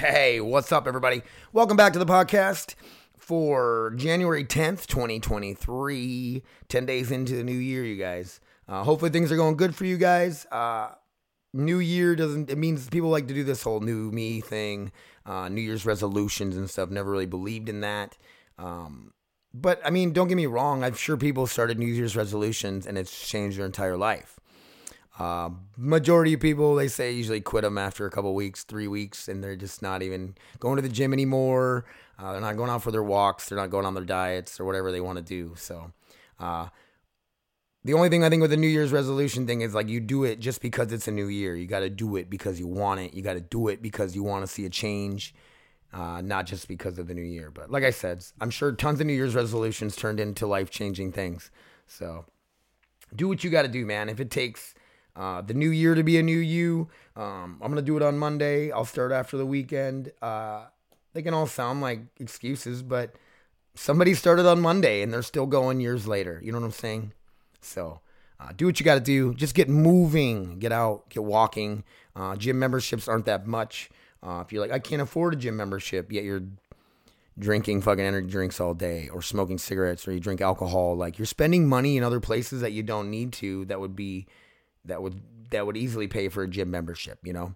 Hey, what's up, everybody? Welcome back to the podcast for January 10th, 2023. 10 days into the new year, you guys. Uh, hopefully, things are going good for you guys. Uh, new year doesn't, it means people like to do this whole new me thing, uh, New Year's resolutions and stuff. Never really believed in that. Um, but I mean, don't get me wrong. I'm sure people started New Year's resolutions and it's changed their entire life. Uh, majority of people, they say, usually quit them after a couple weeks, three weeks, and they're just not even going to the gym anymore. Uh, they're not going out for their walks. They're not going on their diets or whatever they want to do. So, uh, the only thing I think with the New Year's resolution thing is like you do it just because it's a new year. You got to do it because you want it. You got to do it because you want to see a change, uh, not just because of the new year. But like I said, I'm sure tons of New Year's resolutions turned into life changing things. So, do what you got to do, man. If it takes uh, the new year to be a new you. Um, I'm gonna do it on Monday. I'll start after the weekend. Uh, they can all sound like excuses, but somebody started on Monday and they're still going years later. You know what I'm saying? So uh, do what you got to do. Just get moving, get out, get walking. Uh, gym memberships aren't that much. Uh, if you're like, I can't afford a gym membership, yet you're drinking fucking energy drinks all day or smoking cigarettes or you drink alcohol, like you're spending money in other places that you don't need to. That would be that would that would easily pay for a gym membership. You know,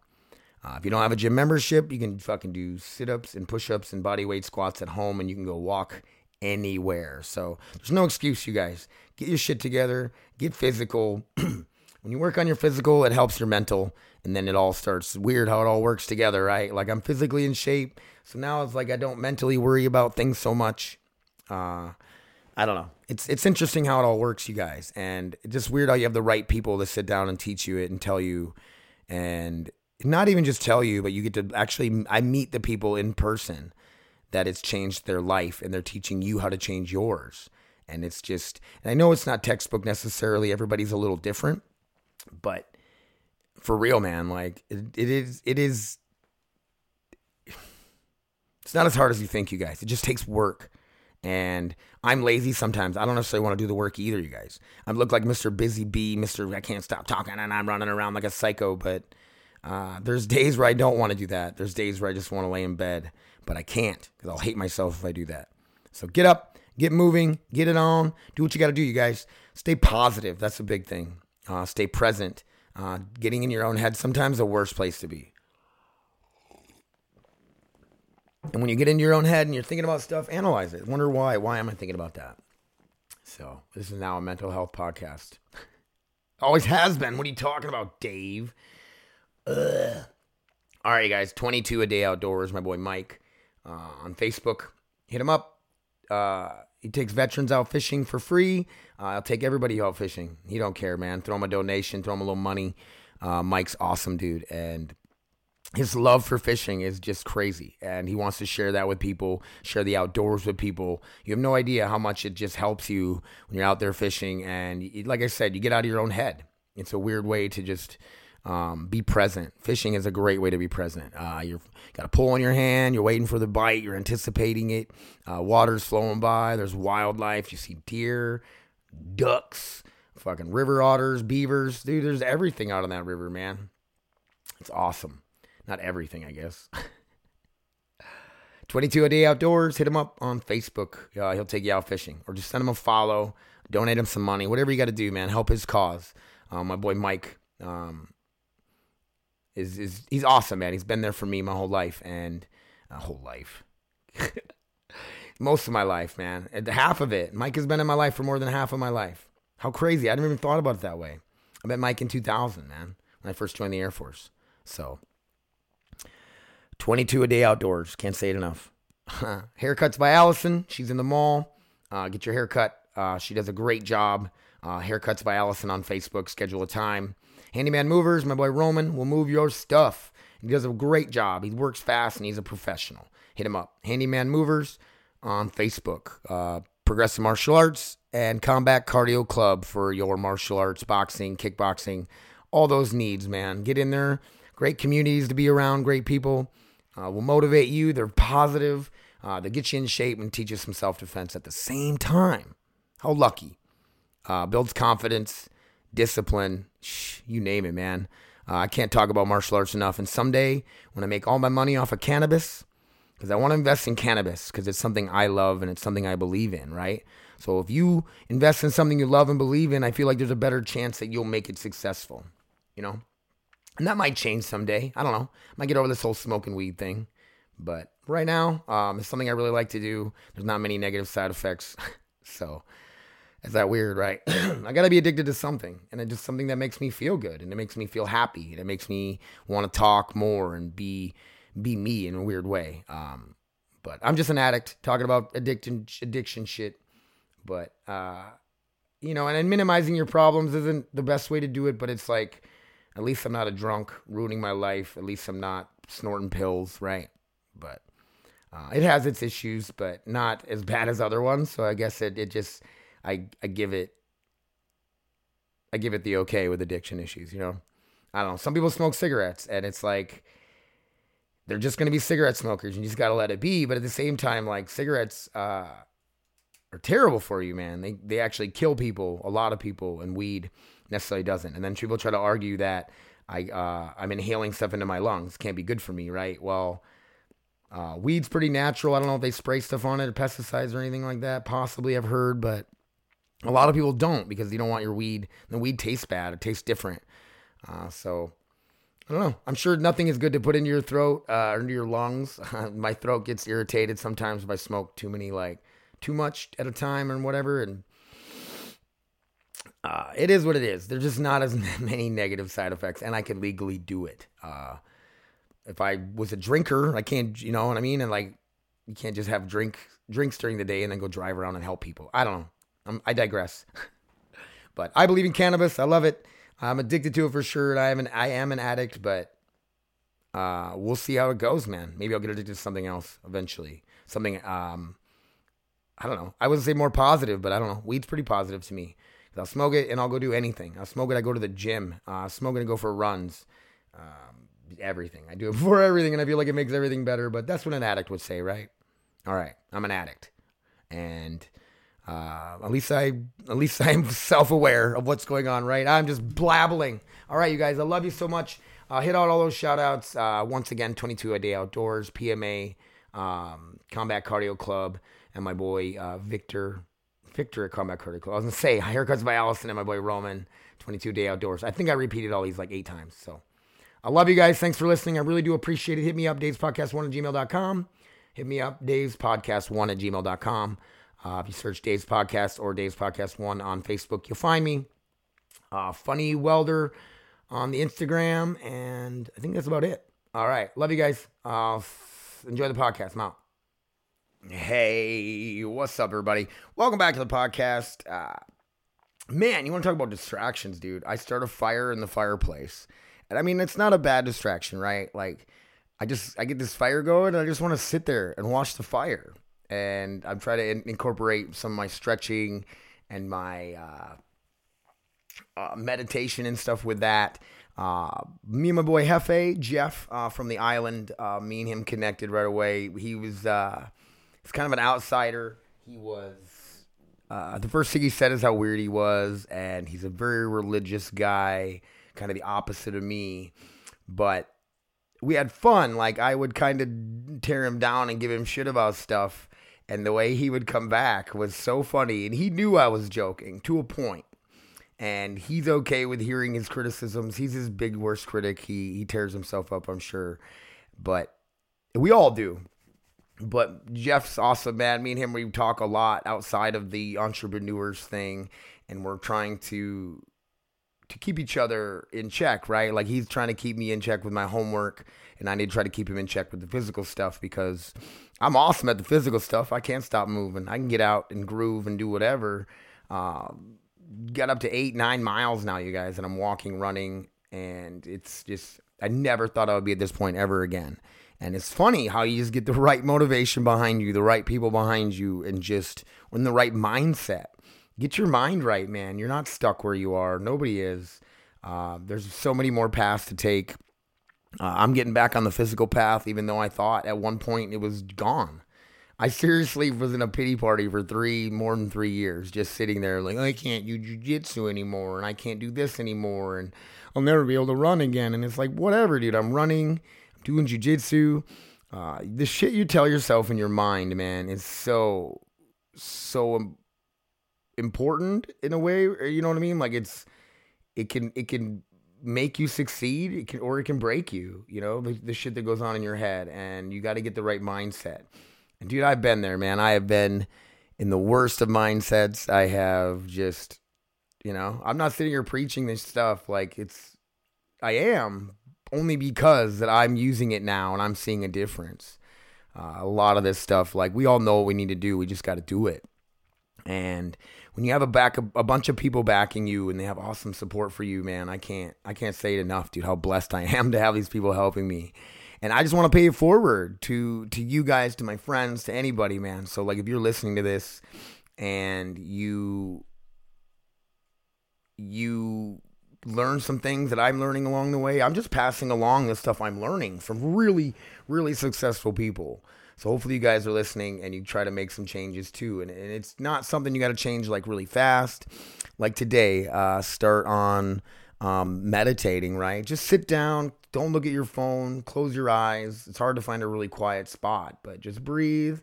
uh, if you don't have a gym membership, you can fucking do sit ups and push ups and body weight squats at home, and you can go walk anywhere. So there's no excuse, you guys. Get your shit together. Get physical. when you work on your physical, it helps your mental, and then it all starts weird how it all works together, right? Like I'm physically in shape, so now it's like I don't mentally worry about things so much. Uh, I don't know. It's it's interesting how it all works, you guys, and it's just weird how you have the right people to sit down and teach you it and tell you, and not even just tell you, but you get to actually. I meet the people in person that it's changed their life, and they're teaching you how to change yours. And it's just, and I know it's not textbook necessarily. Everybody's a little different, but for real, man, like it, it is. It is. It's not as hard as you think, you guys. It just takes work and I'm lazy sometimes. I don't necessarily want to do the work either, you guys. I look like Mr. Busy Bee, Mr. I can't stop talking, and I'm running around like a psycho. But uh, there's days where I don't want to do that. There's days where I just want to lay in bed, but I can't because I'll hate myself if I do that. So get up, get moving, get it on, do what you got to do, you guys. Stay positive. That's a big thing. Uh, stay present. Uh, getting in your own head sometimes the worst place to be. And when you get into your own head and you're thinking about stuff, analyze it. Wonder why. Why am I thinking about that? So this is now a mental health podcast. Always has been. What are you talking about, Dave? Ugh. All right, guys. 22 a day outdoors. My boy Mike uh, on Facebook. Hit him up. Uh, he takes veterans out fishing for free. Uh, I'll take everybody out fishing. He don't care, man. Throw him a donation. Throw him a little money. Uh, Mike's awesome, dude, and his love for fishing is just crazy and he wants to share that with people share the outdoors with people. You have no idea how much it just helps you when you're out there fishing and like i said you get out of your own head. It's a weird way to just um, be present. Fishing is a great way to be present. Uh, you've got a pole in your hand you're waiting for the bite you're anticipating it. Uh, water's flowing by there's wildlife you see deer ducks fucking river otters beavers. Dude there's everything out on that river man. It's awesome not everything, I guess. 22 a day outdoors. Hit him up on Facebook. Uh, he'll take you out fishing, or just send him a follow. Donate him some money. Whatever you got to do, man. Help his cause. Um, my boy Mike um, is is he's awesome, man. He's been there for me my whole life and a uh, whole life. Most of my life, man. Half of it. Mike has been in my life for more than half of my life. How crazy! I never even thought about it that way. I met Mike in 2000, man, when I first joined the Air Force. So 22 a day outdoors. Can't say it enough. Haircuts by Allison. She's in the mall. Uh, get your haircut. Uh, she does a great job. Uh, Haircuts by Allison on Facebook. Schedule a time. Handyman Movers. My boy Roman will move your stuff. He does a great job. He works fast and he's a professional. Hit him up. Handyman Movers on Facebook. Uh, Progressive Martial Arts and Combat Cardio Club for your martial arts, boxing, kickboxing, all those needs, man. Get in there. Great communities to be around, great people uh, will motivate you. They're positive. Uh, they get you in shape and teach you some self defense at the same time. How lucky. Uh, builds confidence, discipline, shh, you name it, man. Uh, I can't talk about martial arts enough. And someday, when I make all my money off of cannabis, because I want to invest in cannabis because it's something I love and it's something I believe in, right? So if you invest in something you love and believe in, I feel like there's a better chance that you'll make it successful, you know? And that might change someday. I don't know. I might get over this whole smoking weed thing. But right now, um, it's something I really like to do. There's not many negative side effects. so is that weird, right? I gotta be addicted to something, and it's just something that makes me feel good, and it makes me feel happy, and it makes me want to talk more and be be me in a weird way. Um, but I'm just an addict talking about addiction addiction shit. But uh, you know, and minimizing your problems isn't the best way to do it. But it's like, at least I'm not a drunk ruining my life. At least I'm not snorting pills, right? But uh, it has its issues, but not as bad as other ones. So I guess it it just I I give it I give it the okay with addiction issues, you know. I don't know. Some people smoke cigarettes and it's like they're just going to be cigarette smokers and you just got to let it be, but at the same time like cigarettes uh are terrible for you, man. They they actually kill people, a lot of people, and weed necessarily doesn't. And then people try to argue that I uh, I'm inhaling stuff into my lungs, can't be good for me, right? Well, uh, weed's pretty natural. I don't know if they spray stuff on it or pesticides or anything like that. Possibly, I've heard, but a lot of people don't because you don't want your weed. The weed tastes bad. It tastes different. Uh, so I don't know. I'm sure nothing is good to put into your throat uh, or into your lungs. My throat gets irritated sometimes if I smoke too many, like too much at a time or whatever. And uh, it is what it is. There's just not as many negative side effects, and I can legally do it. Uh, if I was a drinker, I can't, you know what I mean? And like, you can't just have drink drinks during the day and then go drive around and help people. I don't know. I'm, I digress. but I believe in cannabis. I love it. I'm addicted to it for sure. And I am an I am an addict, but uh, we'll see how it goes, man. Maybe I'll get addicted to something else eventually. Something um, I don't know. I wouldn't say more positive, but I don't know. Weed's pretty positive to me. I'll smoke it and I'll go do anything. I'll smoke it. I go to the gym. Uh, I'll smoke it and go for runs. Um, everything. I do it for everything, and I feel like it makes everything better. But that's what an addict would say, right? All right, I'm an addict, and uh, at least I at least I'm self-aware of what's going on, right? I'm just blabbling. All right, you guys, I love you so much. Uh, hit out all those shout outs. Uh, once again, 22 a day outdoors, PMA, um, Combat Cardio Club, and my boy uh, Victor. Victor at Cardio Club. I was gonna say haircuts by Allison and my boy Roman. 22 day outdoors. I think I repeated all these like eight times. So I love you guys. Thanks for listening. I really do appreciate it. Hit me up, Dave's Podcast One at gmail.com. Hit me up, Dave's Podcast One at gmail.com. Uh, if you search Dave's Podcast or Dave's Podcast 1 on Facebook, you'll find me. Uh, Funny Welder on the Instagram. And I think that's about it. All right. Love you guys. Uh, enjoy the podcast. I'm out. Hey, what's up, everybody? Welcome back to the podcast. Uh, man, you want to talk about distractions, dude? I start a fire in the fireplace. And I mean, it's not a bad distraction, right? Like, I just, I get this fire going and I just want to sit there and watch the fire and I'm trying to in- incorporate some of my stretching and my uh, uh, meditation and stuff with that. Uh, me and my boy Hefe, Jeff uh, from the island, uh, me and him connected right away. He was uh, he's kind of an outsider. He was uh, the first thing he said is how weird he was, and he's a very religious guy, kind of the opposite of me. But we had fun. Like I would kind of tear him down and give him shit about stuff and the way he would come back was so funny and he knew I was joking to a point. And he's okay with hearing his criticisms. He's his big worst critic. He he tears himself up, I'm sure. But we all do. But Jeff's awesome, man. Me and him we talk a lot outside of the entrepreneurs thing and we're trying to to keep each other in check, right? Like he's trying to keep me in check with my homework and I need to try to keep him in check with the physical stuff because I'm awesome at the physical stuff. I can't stop moving. I can get out and groove and do whatever. Uh, got up to eight, nine miles now, you guys, and I'm walking, running, and it's just I never thought I would be at this point ever again. And it's funny how you just get the right motivation behind you, the right people behind you, and just in the right mindset. Get your mind right, man. You're not stuck where you are. Nobody is. Uh, there's so many more paths to take. Uh, I'm getting back on the physical path, even though I thought at one point it was gone. I seriously was in a pity party for three, more than three years, just sitting there like, I can't do jujitsu anymore and I can't do this anymore and I'll never be able to run again. And it's like, whatever, dude. I'm running, doing jujitsu. Uh, the shit you tell yourself in your mind, man, is so, so important in a way. You know what I mean? Like it's, it can, it can make you succeed it can, or it can break you, you know, the, the shit that goes on in your head. And you got to get the right mindset. And dude, I've been there, man. I have been in the worst of mindsets. I have just, you know, I'm not sitting here preaching this stuff like it's, I am only because that I'm using it now and I'm seeing a difference. Uh, a lot of this stuff, like we all know what we need to do, we just got to do it. And when you have a back a, a, bunch of people backing you and they have awesome support for you, man, I can't I can't say it enough, dude. How blessed I am to have these people helping me and I just want to pay it forward to to you guys, to my friends, to anybody, man. So like if you're listening to this and you you learn some things that I'm learning along the way, I'm just passing along the stuff I'm learning from really really successful people. So hopefully you guys are listening and you try to make some changes too. And, and it's not something you got to change like really fast. Like today, uh, start on um, meditating, right? Just sit down, don't look at your phone, close your eyes. It's hard to find a really quiet spot, but just breathe,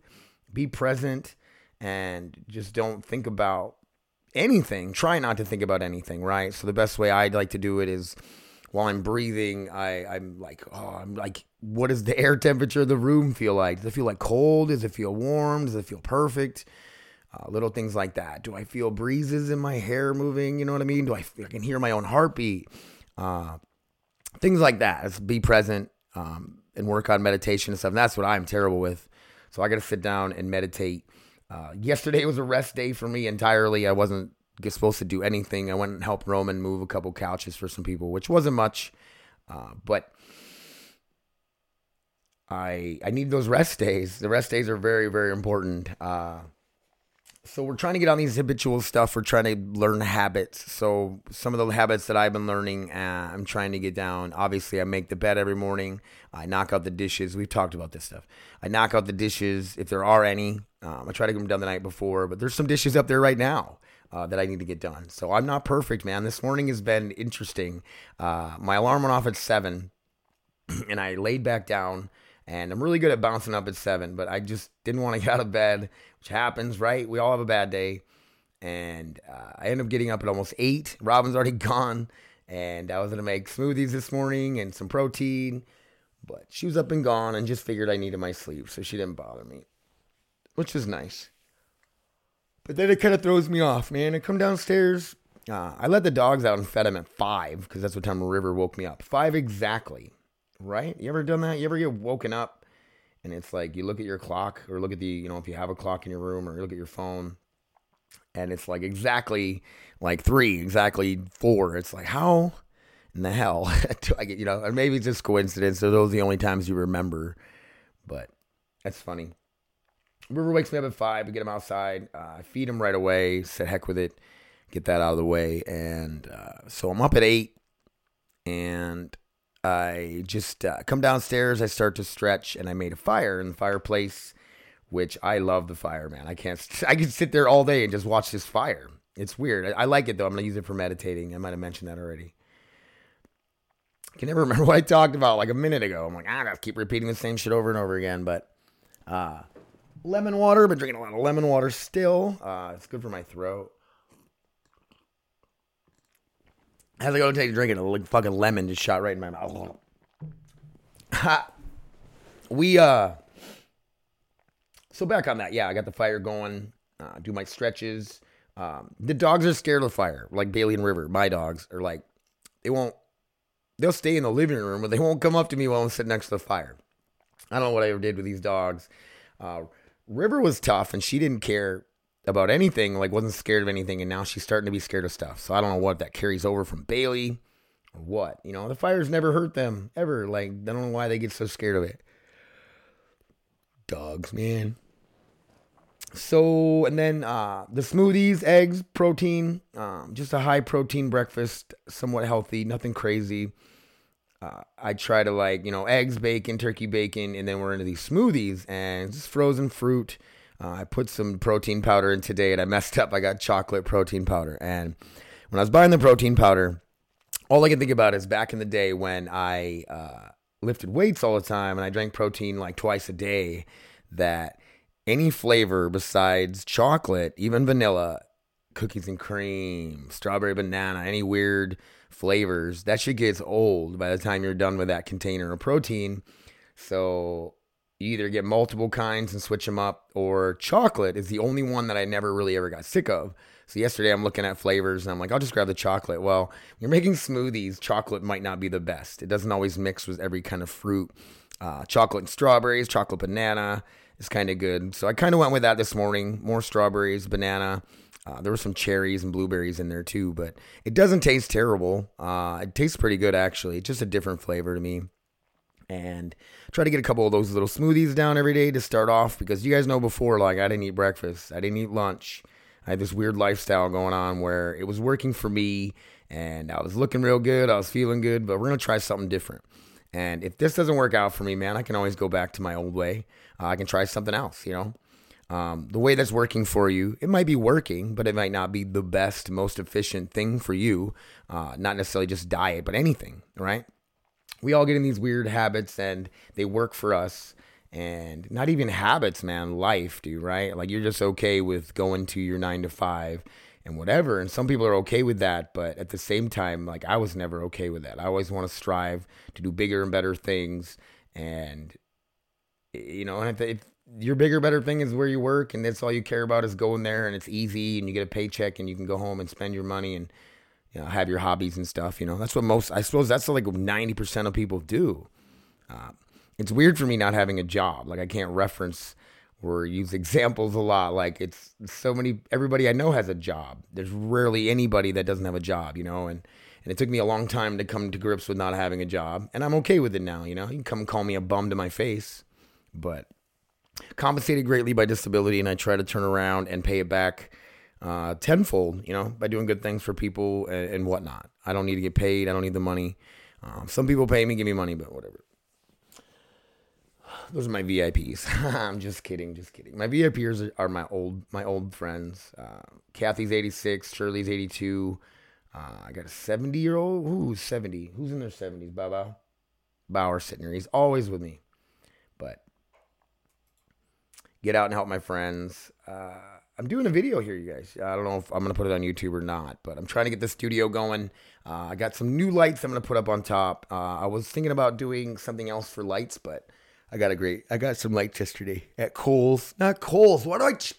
be present, and just don't think about anything. Try not to think about anything, right? So the best way I'd like to do it is while I'm breathing, I, I'm like, oh, I'm like, what does the air temperature of the room feel like? Does it feel like cold? Does it feel warm? Does it feel perfect? Uh, little things like that. Do I feel breezes in my hair moving? You know what I mean? Do I, I can hear my own heartbeat? Uh, things like that. Be present um, and work on meditation and stuff. And that's what I'm terrible with. So I got to sit down and meditate. Uh, yesterday was a rest day for me entirely. I wasn't supposed to do anything. I went and helped Roman move a couple couches for some people, which wasn't much, uh, but I I need those rest days. The rest days are very very important. Uh, so we're trying to get on these habitual stuff. We're trying to learn habits. So some of the habits that I've been learning, uh, I'm trying to get down. Obviously, I make the bed every morning. I knock out the dishes. We've talked about this stuff. I knock out the dishes if there are any. Um, I try to get them done the night before, but there's some dishes up there right now. Uh, that I need to get done. So I'm not perfect, man. This morning has been interesting. Uh, my alarm went off at seven, and I laid back down. And I'm really good at bouncing up at seven, but I just didn't want to get out of bed which happens, right? We all have a bad day. And uh, I end up getting up at almost eight. Robin's already gone. And I was to make smoothies this morning and some protein. But she was up and gone and just figured I needed my sleep. So she didn't bother me, which is nice. But then it kind of throws me off, man. I come downstairs. Uh, I let the dogs out and fed them at five because that's what time River woke me up. Five exactly, right? You ever done that? You ever get woken up and it's like you look at your clock or look at the you know if you have a clock in your room or you look at your phone and it's like exactly like three exactly four it's like how in the hell do i get you know or maybe it's just coincidence so those are the only times you remember but that's funny river wakes me up at five we get him outside uh, i feed him right away said heck with it get that out of the way and uh, so i'm up at eight and I just uh, come downstairs, I start to stretch, and I made a fire in the fireplace, which I love the fire, man. I can't, I can sit there all day and just watch this fire. It's weird. I, I like it though. I'm gonna use it for meditating. I might have mentioned that already. I can never remember what I talked about like a minute ago. I'm like, ah, I gotta keep repeating the same shit over and over again. But uh, lemon water. Been drinking a lot of lemon water still. Uh, it's good for my throat. How's it gonna take a drink a fucking lemon just shot right in my mouth. Ha. We uh so back on that, yeah, I got the fire going, uh, do my stretches. Um, the dogs are scared of fire, like Bailey and River. My dogs are like, they won't, they'll stay in the living room, but they won't come up to me while I'm sitting next to the fire. I don't know what I ever did with these dogs. Uh, River was tough and she didn't care about anything, like wasn't scared of anything, and now she's starting to be scared of stuff. So I don't know what that carries over from Bailey or what. You know, the fires never hurt them ever. Like I don't know why they get so scared of it. Dogs, man. So and then uh, the smoothies, eggs, protein, um, just a high protein breakfast, somewhat healthy, nothing crazy. Uh, I try to like, you know, eggs, bacon, turkey bacon, and then we're into these smoothies and just frozen fruit. Uh, I put some protein powder in today and I messed up. I got chocolate protein powder. And when I was buying the protein powder, all I can think about is back in the day when I uh, lifted weights all the time and I drank protein like twice a day, that any flavor besides chocolate, even vanilla, cookies and cream, strawberry banana, any weird flavors, that shit gets old by the time you're done with that container of protein. So you either get multiple kinds and switch them up, or chocolate is the only one that I never really ever got sick of. So yesterday I'm looking at flavors and I'm like, I'll just grab the chocolate. Well, you're making smoothies, chocolate might not be the best. It doesn't always mix with every kind of fruit. Uh, chocolate and strawberries, chocolate banana is kind of good. So I kind of went with that this morning. More strawberries, banana. Uh, there were some cherries and blueberries in there too, but it doesn't taste terrible. Uh, it tastes pretty good actually. It's just a different flavor to me. And try to get a couple of those little smoothies down every day to start off because you guys know before, like I didn't eat breakfast, I didn't eat lunch. I had this weird lifestyle going on where it was working for me and I was looking real good, I was feeling good, but we're gonna try something different. And if this doesn't work out for me, man, I can always go back to my old way. Uh, I can try something else, you know. Um, the way that's working for you, it might be working, but it might not be the best, most efficient thing for you. Uh, not necessarily just diet, but anything, right? We all get in these weird habits and they work for us. And not even habits, man, life, dude, right? Like you're just okay with going to your nine to five and whatever. And some people are okay with that. But at the same time, like I was never okay with that. I always want to strive to do bigger and better things. And, you know, and if, if your bigger, better thing is where you work, and that's all you care about is going there, and it's easy, and you get a paycheck, and you can go home and spend your money and you know have your hobbies and stuff. You know, that's what most. I suppose that's like ninety percent of people do. Uh, it's weird for me not having a job. Like I can't reference or use examples a lot. Like it's so many. Everybody I know has a job. There's rarely anybody that doesn't have a job. You know, and and it took me a long time to come to grips with not having a job, and I'm okay with it now. You know, you can come call me a bum to my face, but compensated greatly by disability, and I try to turn around and pay it back uh, tenfold, you know, by doing good things for people and, and, whatnot. I don't need to get paid. I don't need the money. Um, some people pay me, give me money, but whatever. Those are my VIPs. I'm just kidding, just kidding. My VIPs are, my old my old friends. Uh, Kathy's 86, Shirley's 82. Uh, I got a 70 year old. Who's 70? Who's in their 70s? Bow Bow. Bauer sitting here. He's always with me. But get out and help my friends. Uh, I'm doing a video here, you guys. I don't know if I'm to put it on YouTube or not, but I'm trying to get the studio going. Uh, I got some new lights I'm to put up on top. Uh, I was thinking about doing something else for lights, but I got a great, I got some lights yesterday at Kohl's. Not Kohl's. What do I? Ch-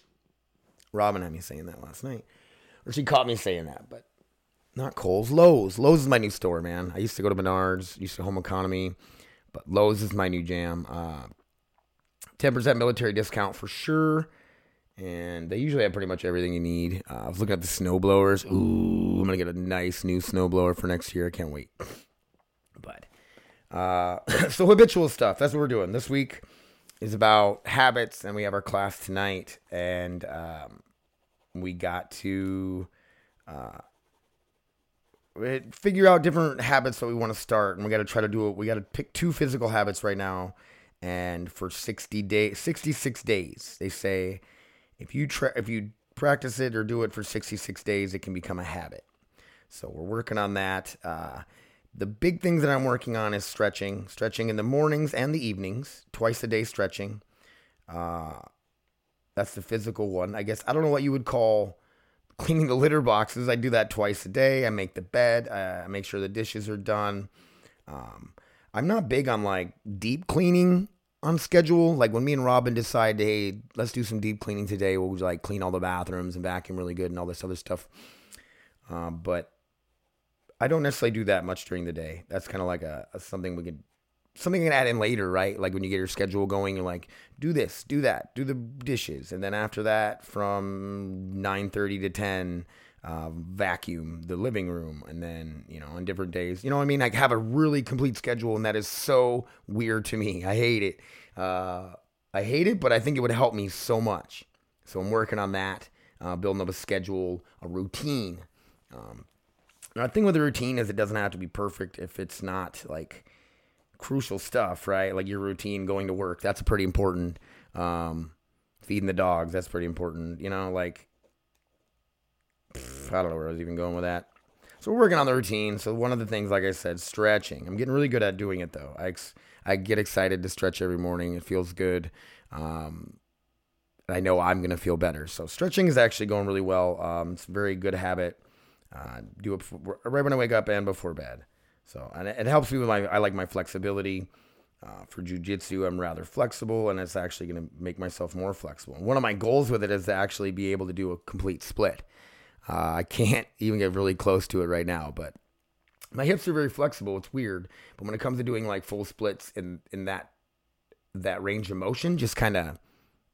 Robin had me saying that last night. Or she caught me saying that, but not Kohl's. Lowe's. Lowe's is my new store, man. I used to go to Menards, used to Home Economy, but Lowe's is my new jam. Uh, 10% military discount for sure. And they usually have pretty much everything you need. Uh, I was looking at the snow blowers. Ooh, I'm going to get a nice new snow blower for next year. I can't wait. But uh, so habitual stuff. That's what we're doing. This week is about habits, and we have our class tonight. And um, we got to uh, figure out different habits that we want to start. And we got to try to do it. We got to pick two physical habits right now and for 60 days 66 days they say if you try if you practice it or do it for 66 days it can become a habit. So we're working on that. Uh, the big things that i'm working on is stretching stretching in the mornings and the evenings twice a day stretching. Uh, that's the physical one. I guess i don't know what you would call cleaning the litter boxes. I do that twice a day. I make the bed i make sure the dishes are done. Um, i'm not big on like deep cleaning on schedule. Like when me and Robin decide, hey, let's do some deep cleaning today. We'll like clean all the bathrooms and vacuum really good and all this other stuff. Uh, but I don't necessarily do that much during the day. That's kind of like a, a, something we could something you can add in later, right? Like when you get your schedule going, you're like, do this, do that, do the dishes, and then after that, from nine thirty to ten. Uh, vacuum the living room and then you know on different days you know what i mean like have a really complete schedule and that is so weird to me i hate it uh, i hate it but i think it would help me so much so i'm working on that uh, building up a schedule a routine um, Now, the thing with the routine is it doesn't have to be perfect if it's not like crucial stuff, right? Like your routine going to work, that's pretty important. Um, feeding the dogs, that's pretty important. You know, like I don't know where I was even going with that. So we're working on the routine. So one of the things, like I said, stretching. I'm getting really good at doing it though. I ex- I get excited to stretch every morning. It feels good. Um, I know I'm gonna feel better. So stretching is actually going really well. Um, it's a very good habit. Uh, do it before, right when I wake up and before bed. So and it, it helps me with my. I like my flexibility. Uh, for jujitsu, I'm rather flexible, and it's actually going to make myself more flexible. And one of my goals with it is to actually be able to do a complete split. Uh, I can't even get really close to it right now, but my hips are very flexible. It's weird, but when it comes to doing like full splits in in that that range of motion, just kind of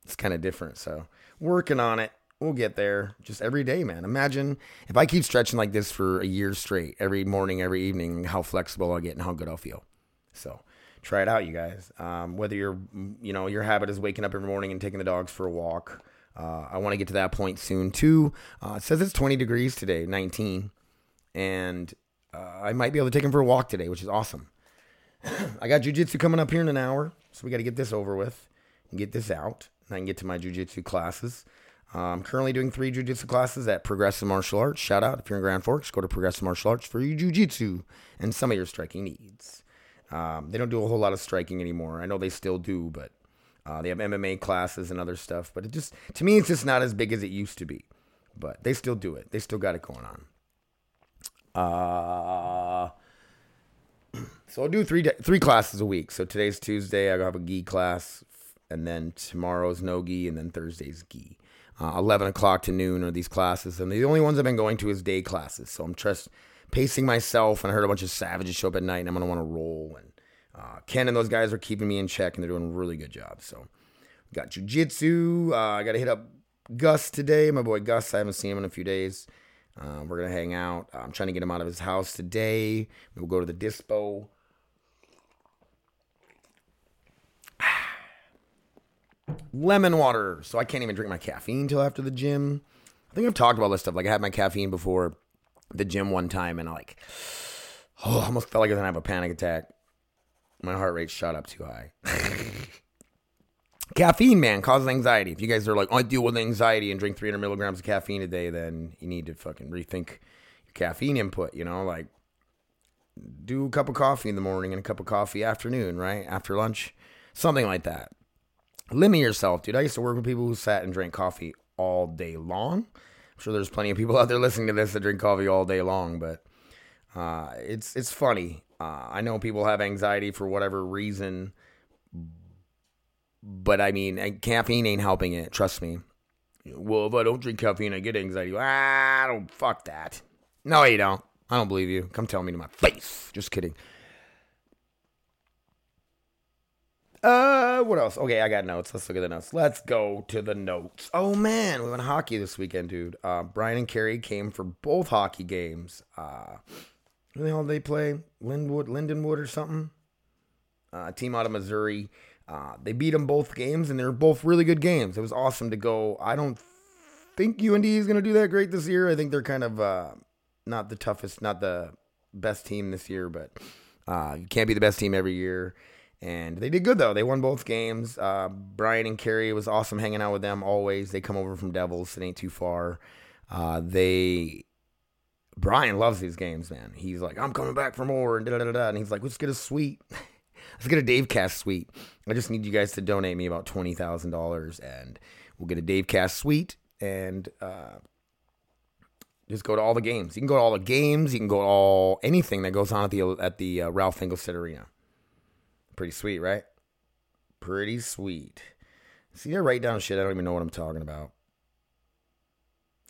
it's kind of different. So working on it. We'll get there. Just every day, man. Imagine if I keep stretching like this for a year straight, every morning, every evening, how flexible I'll get and how good I'll feel. So try it out, you guys. Um, whether you're, you know, your habit is waking up every morning and taking the dogs for a walk uh, I want to get to that point soon too. Uh, it says it's 20 degrees today, 19, and uh, I might be able to take him for a walk today, which is awesome. I got jujitsu coming up here in an hour, so we got to get this over with and get this out, and I can get to my jujitsu classes. Uh, I'm currently doing three jujitsu classes at Progressive Martial Arts. Shout out if you're in Grand Forks, go to Progressive Martial Arts for your jujitsu and some of your striking needs. Um, they don't do a whole lot of striking anymore. I know they still do, but uh, they have MMA classes and other stuff, but it just to me it's just not as big as it used to be. But they still do it. They still got it going on. Uh, so I'll do three three classes a week. So today's Tuesday. I have a gi class, and then tomorrow's no gi, and then Thursday's gi. Uh, Eleven o'clock to noon are these classes, and the only ones I've been going to is day classes. So I'm just pacing myself, and I heard a bunch of savages show up at night, and I'm gonna want to roll and uh, Ken and those guys are keeping me in check, and they're doing a really good job. So, got jujitsu. Uh, I got to hit up Gus today. My boy Gus. I haven't seen him in a few days. Uh, we're gonna hang out. I'm trying to get him out of his house today. We'll go to the dispo. Lemon water. So I can't even drink my caffeine till after the gym. I think I've talked about this stuff. Like I had my caffeine before the gym one time, and I like, oh, almost felt like I was gonna have a panic attack. My heart rate shot up too high. caffeine, man, causes anxiety. If you guys are like, oh, I deal with anxiety and drink 300 milligrams of caffeine a day, then you need to fucking rethink your caffeine input. You know, like do a cup of coffee in the morning and a cup of coffee afternoon, right after lunch, something like that. Limit yourself, dude. I used to work with people who sat and drank coffee all day long. I'm sure there's plenty of people out there listening to this that drink coffee all day long, but uh, it's it's funny. Uh, I know people have anxiety for whatever reason, but I mean, caffeine ain't helping it. Trust me. Well, if I don't drink caffeine, I get anxiety. Ah, I don't. Fuck that. No, you don't. I don't believe you. Come tell me to my face. Just kidding. Uh, what else? Okay, I got notes. Let's look at the notes. Let's go to the notes. Oh man, we went hockey this weekend, dude. Uh, Brian and Carrie came for both hockey games. Uh, who the hell did they play? Linwood, Lindenwood, or something? Uh, team out of Missouri. Uh, they beat them both games, and they're both really good games. It was awesome to go. I don't think UND is going to do that great this year. I think they're kind of uh, not the toughest, not the best team this year, but uh, you can't be the best team every year. And they did good though. They won both games. Uh, Brian and Carrie was awesome hanging out with them always. They come over from Devils. It ain't too far. Uh, they Brian loves these games, man. He's like, I'm coming back for more, and da da da. And he's like, let's get a suite. let's get a Dave Cast suite. I just need you guys to donate me about twenty thousand dollars, and we'll get a Dave Cast suite, and uh, just go to all the games. You can go to all the games. You can go to all anything that goes on at the at the uh, Ralph Engelstad Arena. Pretty sweet, right? Pretty sweet. See, I write down shit. I don't even know what I'm talking about.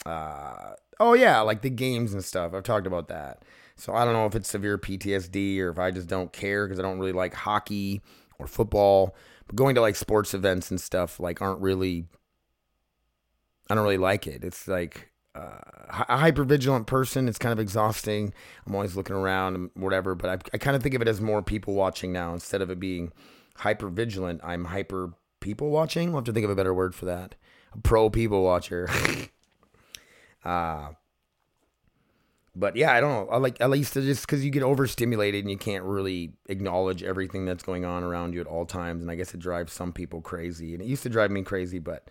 Uh, oh yeah, like the games and stuff. I've talked about that. So I don't know if it's severe PTSD or if I just don't care because I don't really like hockey or football. But going to like sports events and stuff like aren't really. I don't really like it. It's like uh, a hyper vigilant person. It's kind of exhausting. I'm always looking around and whatever. But I, I kind of think of it as more people watching now instead of it being hyper vigilant. I'm hyper people watching. We'll have to think of a better word for that. A pro people watcher. Uh, but yeah, I don't know. I like at least just because you get overstimulated and you can't really acknowledge everything that's going on around you at all times, and I guess it drives some people crazy. And it used to drive me crazy, but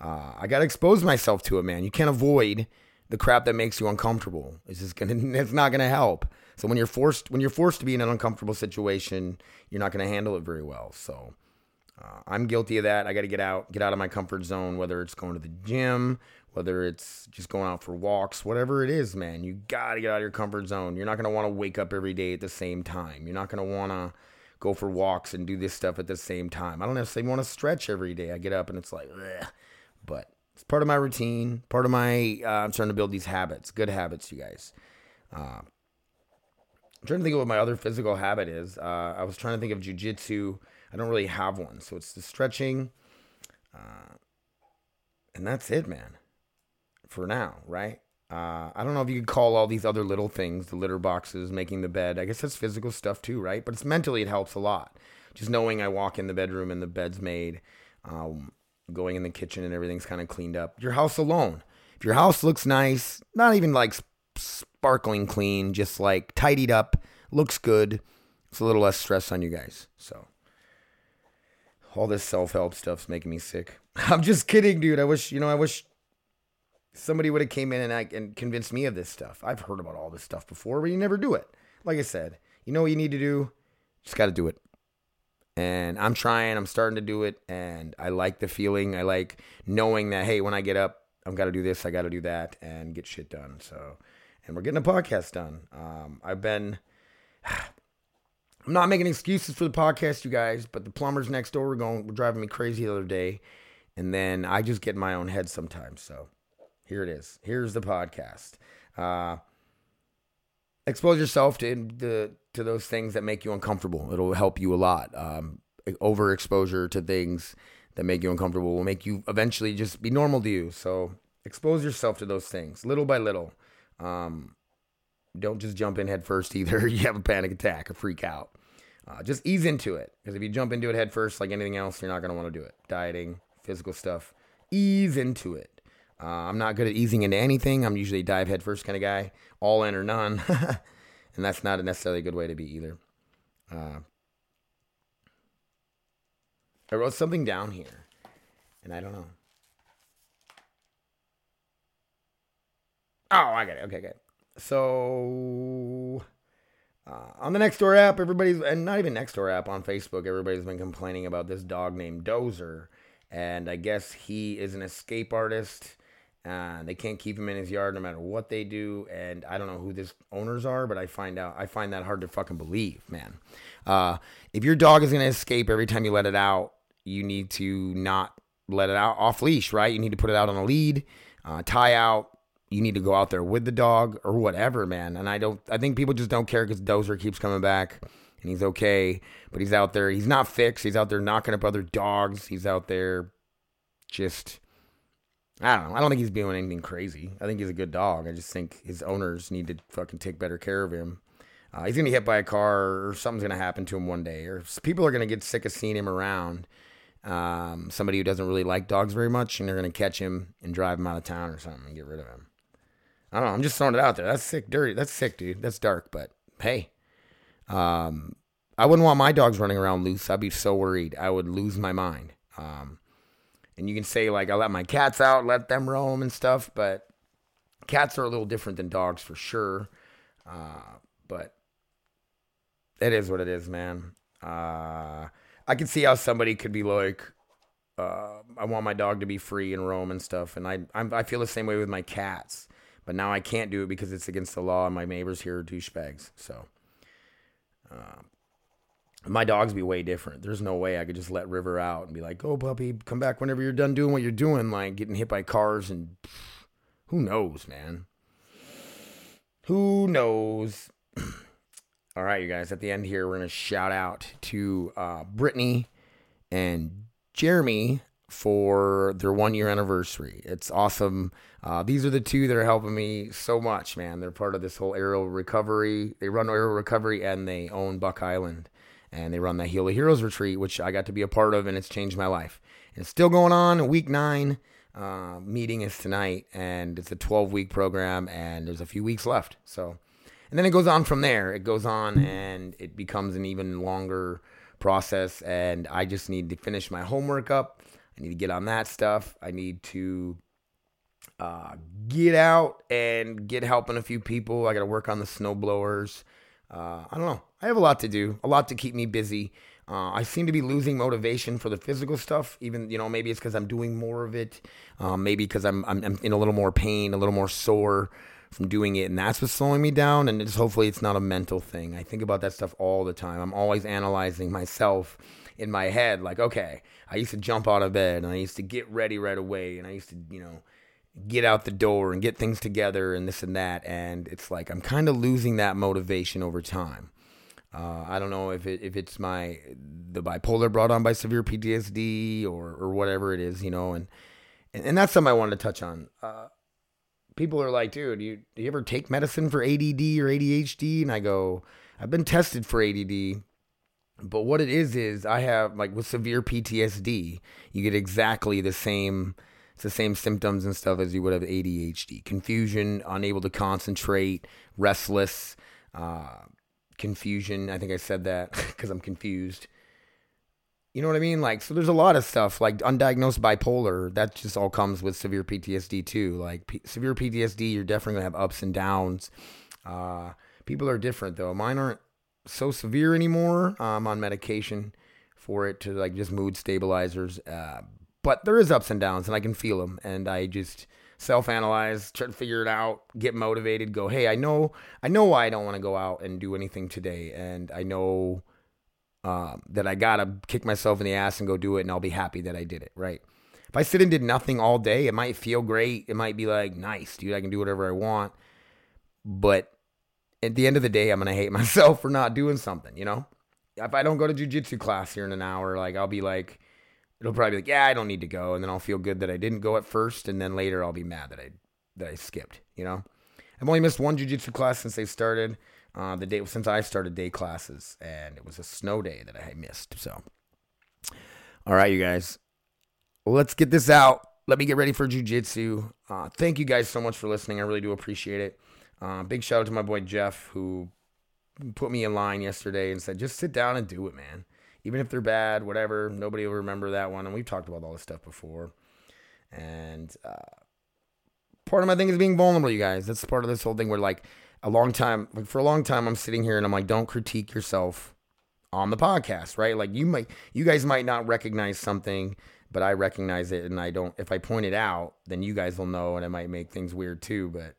uh, I got to expose myself to it, man. You can't avoid the crap that makes you uncomfortable. It's just gonna, it's not gonna help. So when you're forced, when you're forced to be in an uncomfortable situation, you're not gonna handle it very well. So uh, I'm guilty of that. I got to get out, get out of my comfort zone, whether it's going to the gym, whether it's just going out for walks, whatever it is, man. You got to get out of your comfort zone. You're not going to want to wake up every day at the same time. You're not going to want to go for walks and do this stuff at the same time. I don't necessarily want to stretch every day. I get up and it's like, but it's part of my routine, part of my, uh, I'm starting to build these habits, good habits, you guys. Uh, I'm trying to think of what my other physical habit is. Uh, I was trying to think of jujitsu. I don't really have one. So it's the stretching. Uh, and that's it, man for now, right? Uh, I don't know if you could call all these other little things, the litter boxes, making the bed. I guess that's physical stuff too, right? But it's mentally, it helps a lot. Just knowing I walk in the bedroom and the bed's made, um, going in the kitchen and everything's kind of cleaned up. Your house alone. If your house looks nice, not even like sparkling clean, just like tidied up, looks good, it's a little less stress on you guys. So, all this self help stuff's making me sick. I'm just kidding, dude. I wish, you know, I wish somebody would have came in and, I, and convinced me of this stuff. I've heard about all this stuff before, but you never do it. Like I said, you know what you need to do? Just got to do it. And I'm trying, I'm starting to do it. And I like the feeling. I like knowing that, hey, when I get up, I've got to do this, I got to do that, and get shit done. So, and we're getting a podcast done. Um, I've been, I'm not making excuses for the podcast, you guys, but the plumbers next door were going, were driving me crazy the other day. And then I just get in my own head sometimes. So, here it is. Here's the podcast. Uh, expose yourself to the to those things that make you uncomfortable. It'll help you a lot. Um, overexposure to things that make you uncomfortable will make you eventually just be normal to you. So expose yourself to those things little by little. Um, don't just jump in head first either. you have a panic attack or freak out. Uh, just ease into it because if you jump into it head first, like anything else, you're not going to want to do it. Dieting, physical stuff, ease into it. Uh, I'm not good at easing into anything. I'm usually a dive head first kind of guy, all in or none, and that's not necessarily a good way to be either. Uh, I wrote something down here, and I don't know. Oh, I got it. Okay, good. So uh, on the Nextdoor app, everybody's and not even Nextdoor app on Facebook, everybody's been complaining about this dog named Dozer, and I guess he is an escape artist uh, they can't keep him in his yard no matter what they do, and I don't know who this owners are, but I find out I find that hard to fucking believe, man. Uh, if your dog is gonna escape every time you let it out, you need to not let it out off leash, right? You need to put it out on a lead, uh, tie out. You need to go out there with the dog or whatever, man. And I don't. I think people just don't care because Dozer keeps coming back and he's okay, but he's out there. He's not fixed. He's out there knocking up other dogs. He's out there just I don't know. I don't think he's doing anything crazy. I think he's a good dog. I just think his owners need to fucking take better care of him. Uh, he's gonna be hit by a car, or something's gonna happen to him one day, or people are gonna get sick of seeing him around. Um, somebody who doesn't really like dogs very much, and they're gonna catch him and drive him out of town or something and get rid of him. I don't know. I'm just throwing it out there. That's sick, dirty. That's sick, dude. That's dark, but hey, um, I wouldn't want my dogs running around loose. I'd be so worried. I would lose my mind. Um, and you can say like I let my cats out, let them roam and stuff, but cats are a little different than dogs for sure. Uh, but it is what it is, man. Uh, I can see how somebody could be like, uh, I want my dog to be free and roam and stuff, and I I'm, i feel the same way with my cats. But now I can't do it because it's against the law, and my neighbors here are douchebags. So, uh, my dogs be way different. There's no way I could just let River out and be like, "Go, puppy, come back whenever you're done doing what you're doing." Like getting hit by cars and who knows, man. Who knows? All right, you guys. At the end here, we're gonna shout out to uh, Brittany and Jeremy for their one year anniversary. It's awesome. Uh, these are the two that are helping me so much, man. They're part of this whole aerial recovery. They run aerial recovery and they own Buck Island and they run the Heal the Heroes retreat, which I got to be a part of, and it's changed my life. And it's still going on. Week nine, uh, meeting is tonight, and it's a 12 week program, and there's a few weeks left. So, and then it goes on from there. It goes on, and it becomes an even longer process. And I just need to finish my homework up. I need to get on that stuff. I need to uh, get out and get helping a few people. I got to work on the snow blowers. Uh, I don't know. I have a lot to do, a lot to keep me busy. Uh, I seem to be losing motivation for the physical stuff. Even you know maybe it's because I'm doing more of it. Um, maybe because I'm, I'm I'm in a little more pain, a little more sore from doing it, and that's what's slowing me down. And it's hopefully it's not a mental thing. I think about that stuff all the time. I'm always analyzing myself in my head, like okay, I used to jump out of bed and I used to get ready right away, and I used to you know get out the door and get things together and this and that. And it's like I'm kind of losing that motivation over time. Uh, I don't know if it if it's my the bipolar brought on by severe PTSD or or whatever it is, you know, and and, and that's something I wanted to touch on. Uh, people are like, dude, you do you ever take medicine for ADD or ADHD? And I go, I've been tested for ADD, but what it is is I have like with severe PTSD, you get exactly the same. It's the same symptoms and stuff as you would have ADHD: confusion, unable to concentrate, restless. Uh, confusion. I think I said that because I'm confused. You know what I mean? Like, so there's a lot of stuff like undiagnosed bipolar. That just all comes with severe PTSD too. Like P- severe PTSD, you're definitely gonna have ups and downs. Uh, people are different though. Mine aren't so severe anymore. I'm on medication for it to like just mood stabilizers. Uh, but there is ups and downs, and I can feel them. And I just self analyze, try to figure it out, get motivated, go, hey, I know I know why I don't want to go out and do anything today. And I know um, that I gotta kick myself in the ass and go do it and I'll be happy that I did it, right? If I sit and did nothing all day, it might feel great. It might be like, nice, dude, I can do whatever I want. But at the end of the day, I'm gonna hate myself for not doing something, you know? If I don't go to jujitsu class here in an hour, like I'll be like, it'll probably be like, yeah, I don't need to go, and then I'll feel good that I didn't go at first, and then later I'll be mad that I that I skipped. You know, I've only missed one jujitsu class since they started. Uh, the day since I started day classes, and it was a snow day that I missed. So, all right, you guys, let's get this out. Let me get ready for jujitsu. Uh, thank you guys so much for listening. I really do appreciate it. Uh, big shout out to my boy Jeff who put me in line yesterday and said, just sit down and do it, man even if they're bad, whatever, nobody will remember that one. And we've talked about all this stuff before. And uh, part of my thing is being vulnerable, you guys. That's part of this whole thing where, like, a long time, like, for a long time, I'm sitting here and I'm like, don't critique yourself on the podcast, right? Like, you might, you guys might not recognize something, but I recognize it. And I don't, if I point it out, then you guys will know and it might make things weird too. But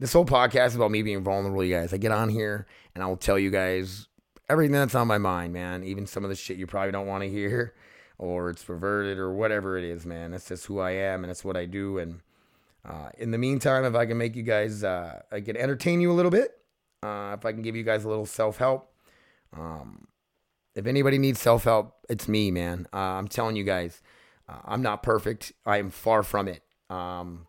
this whole podcast is about me being vulnerable, you guys. I get on here and I will tell you guys everything that's on my mind, man. Even some of the shit you probably don't want to hear, or it's perverted, or whatever it is, man. That's just who I am, and that's what I do. And uh, in the meantime, if I can make you guys, uh, I can entertain you a little bit. Uh, if I can give you guys a little self help. Um, if anybody needs self help, it's me, man. Uh, I'm telling you guys, uh, I'm not perfect. I am far from it. Um,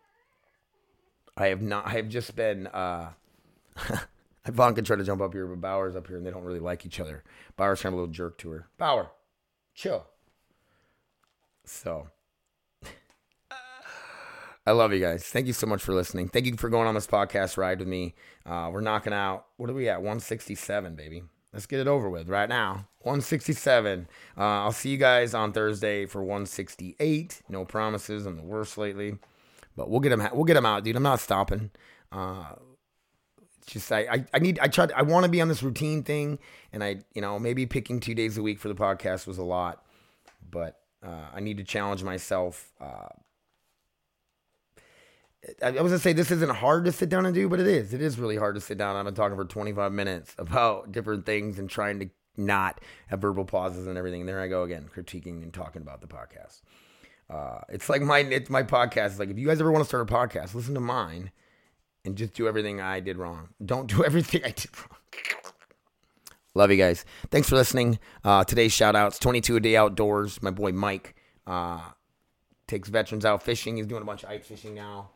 I have not. I have just been. Uh, Ivanka tried to jump up here, but Bauer's up here, and they don't really like each other. Bauer's kind of a little jerk to her. Bauer, chill. So, I love you guys. Thank you so much for listening. Thank you for going on this podcast ride with me. Uh, we're knocking out. What are we at? 167, baby. Let's get it over with right now. 167. Uh, I'll see you guys on Thursday for 168. No promises. I'm the worst lately, but we'll get them. We'll get them out, dude. I'm not stopping. Uh, just I, I, I need I tried I want to be on this routine thing and I you know maybe picking two days a week for the podcast was a lot but uh, I need to challenge myself uh, I, I was gonna say this isn't hard to sit down and do but it is. It is really hard to sit down. I've been talking for 25 minutes about different things and trying to not have verbal pauses and everything. And there I go again critiquing and talking about the podcast. Uh, it's like my it's my podcast. It's like if you guys ever want to start a podcast listen to mine and just do everything I did wrong. Don't do everything I did wrong. Love you guys. Thanks for listening. Uh, today's shout outs 22 a day outdoors. My boy Mike uh, takes veterans out fishing. He's doing a bunch of ice fishing now.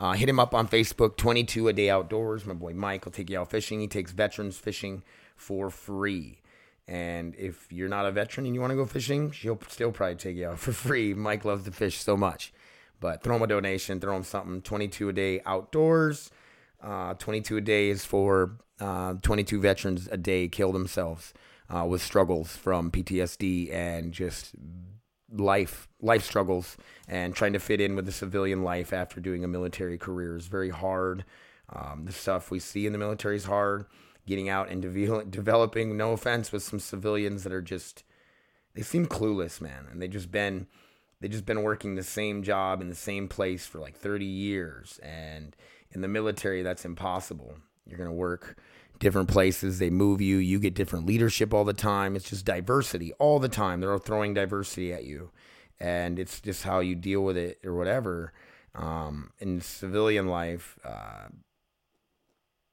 Uh, hit him up on Facebook 22 a day outdoors. My boy Mike will take you out fishing. He takes veterans fishing for free. And if you're not a veteran and you want to go fishing, she'll still probably take you out for free. Mike loves to fish so much. But throw him a donation, throw him something. 22 a day outdoors. Uh, 22 a day is for uh, 22 veterans a day kill themselves uh, with struggles from PTSD and just life life struggles and trying to fit in with the civilian life after doing a military career is very hard. Um, the stuff we see in the military is hard. Getting out and de- developing, no offense, with some civilians that are just they seem clueless, man, and they just been they just been working the same job in the same place for like 30 years and in the military that's impossible. You're going to work different places. They move you. You get different leadership all the time. It's just diversity all the time. They're throwing diversity at you, and it's just how you deal with it or whatever. Um, in civilian life, uh,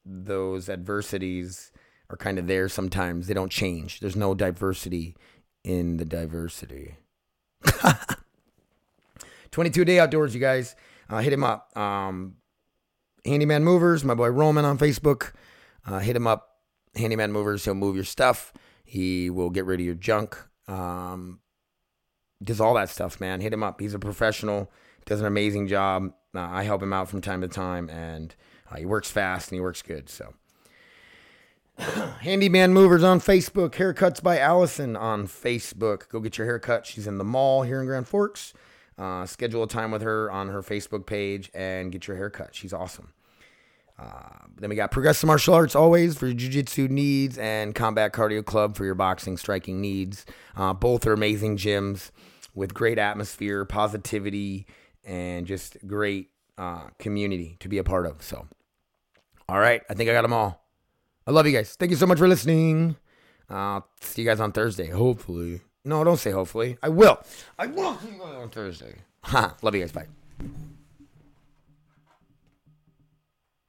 those adversities are kind of there sometimes. They don't change. There's no diversity in the diversity. 22 day outdoors, you guys. Uh, hit him up. Um, Handyman Movers, my boy Roman on Facebook. Uh, hit him up, Handyman Movers. He'll move your stuff. He will get rid of your junk. Um, does all that stuff, man. Hit him up. He's a professional. Does an amazing job. Uh, I help him out from time to time, and uh, he works fast and he works good. So, Handyman Movers on Facebook. Haircuts by Allison on Facebook. Go get your haircut. She's in the mall here in Grand Forks. Uh, schedule a time with her on her Facebook page and get your haircut. She's awesome. Uh, then we got Progressive Martial Arts always for your jiu-jitsu needs and Combat Cardio Club for your boxing striking needs. Uh, both are amazing gyms with great atmosphere, positivity, and just great uh, community to be a part of. So, all right, I think I got them all. I love you guys. Thank you so much for listening. Uh, see you guys on Thursday, hopefully. No, don't say hopefully. I will. I will see you guys on Thursday. Ha. love you guys. Bye.